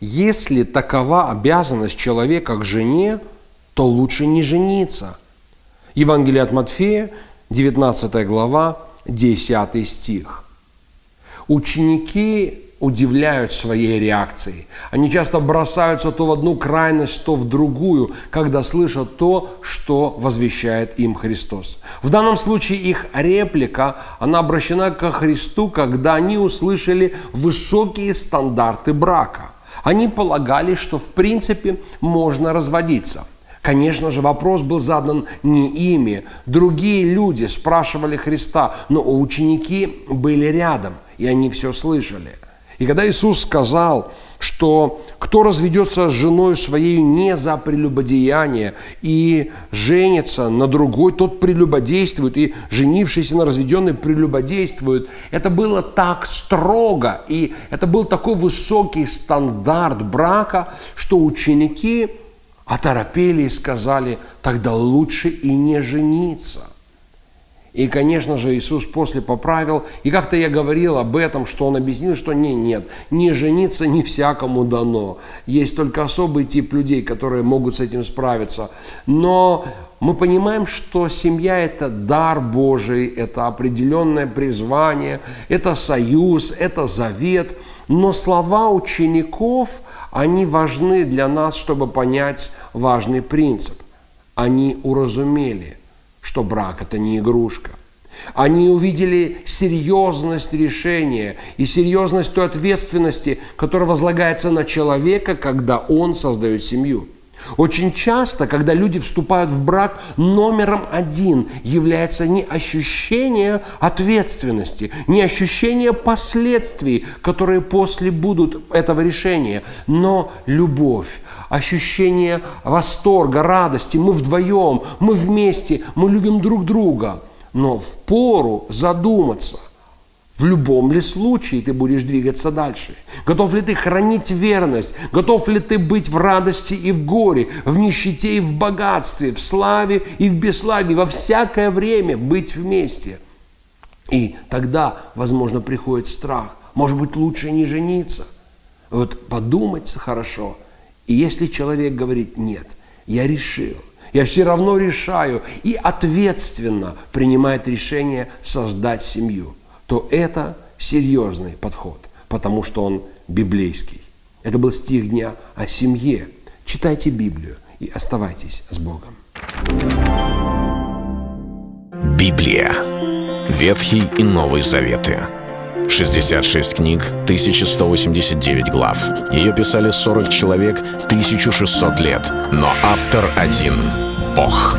если такова обязанность человека к жене, то лучше не жениться. Евангелие от Матфея, 19 глава, 10 стих. Ученики удивляют своей реакцией. Они часто бросаются то в одну крайность, то в другую, когда слышат то, что возвещает им Христос. В данном случае их реплика, она обращена ко Христу, когда они услышали высокие стандарты брака. Они полагали, что в принципе можно разводиться – Конечно же, вопрос был задан не ими. Другие люди спрашивали Христа, но ученики были рядом, и они все слышали – и когда Иисус сказал, что кто разведется с женой своей не за прелюбодеяние и женится на другой, тот прелюбодействует, и женившийся на разведенной прелюбодействует. Это было так строго, и это был такой высокий стандарт брака, что ученики оторопели и сказали, тогда лучше и не жениться. И, конечно же, Иисус после поправил. И как-то я говорил об этом, что Он объяснил, что не, нет, не жениться не всякому дано. Есть только особый тип людей, которые могут с этим справиться. Но мы понимаем, что семья – это дар Божий, это определенное призвание, это союз, это завет. Но слова учеников, они важны для нас, чтобы понять важный принцип. Они уразумели – что брак – это не игрушка. Они увидели серьезность решения и серьезность той ответственности, которая возлагается на человека, когда он создает семью. Очень часто, когда люди вступают в брак, номером один является не ощущение ответственности, не ощущение последствий, которые после будут этого решения, но любовь, ощущение восторга, радости. Мы вдвоем, мы вместе, мы любим друг друга. Но в пору задуматься, в любом ли случае ты будешь двигаться дальше? Готов ли ты хранить верность? Готов ли ты быть в радости и в горе, в нищете и в богатстве, в славе и в бесславии, во всякое время быть вместе? И тогда, возможно, приходит страх. Может быть, лучше не жениться. Вот подумать хорошо – и если человек говорит, нет, я решил, я все равно решаю и ответственно принимает решение создать семью, то это серьезный подход, потому что он библейский. Это был стих дня о семье. Читайте Библию и оставайтесь с Богом. Библия. Ветхий и Новый Заветы. 66 книг, 1189 глав. Ее писали 40 человек, 1600 лет. Но автор один — Бог.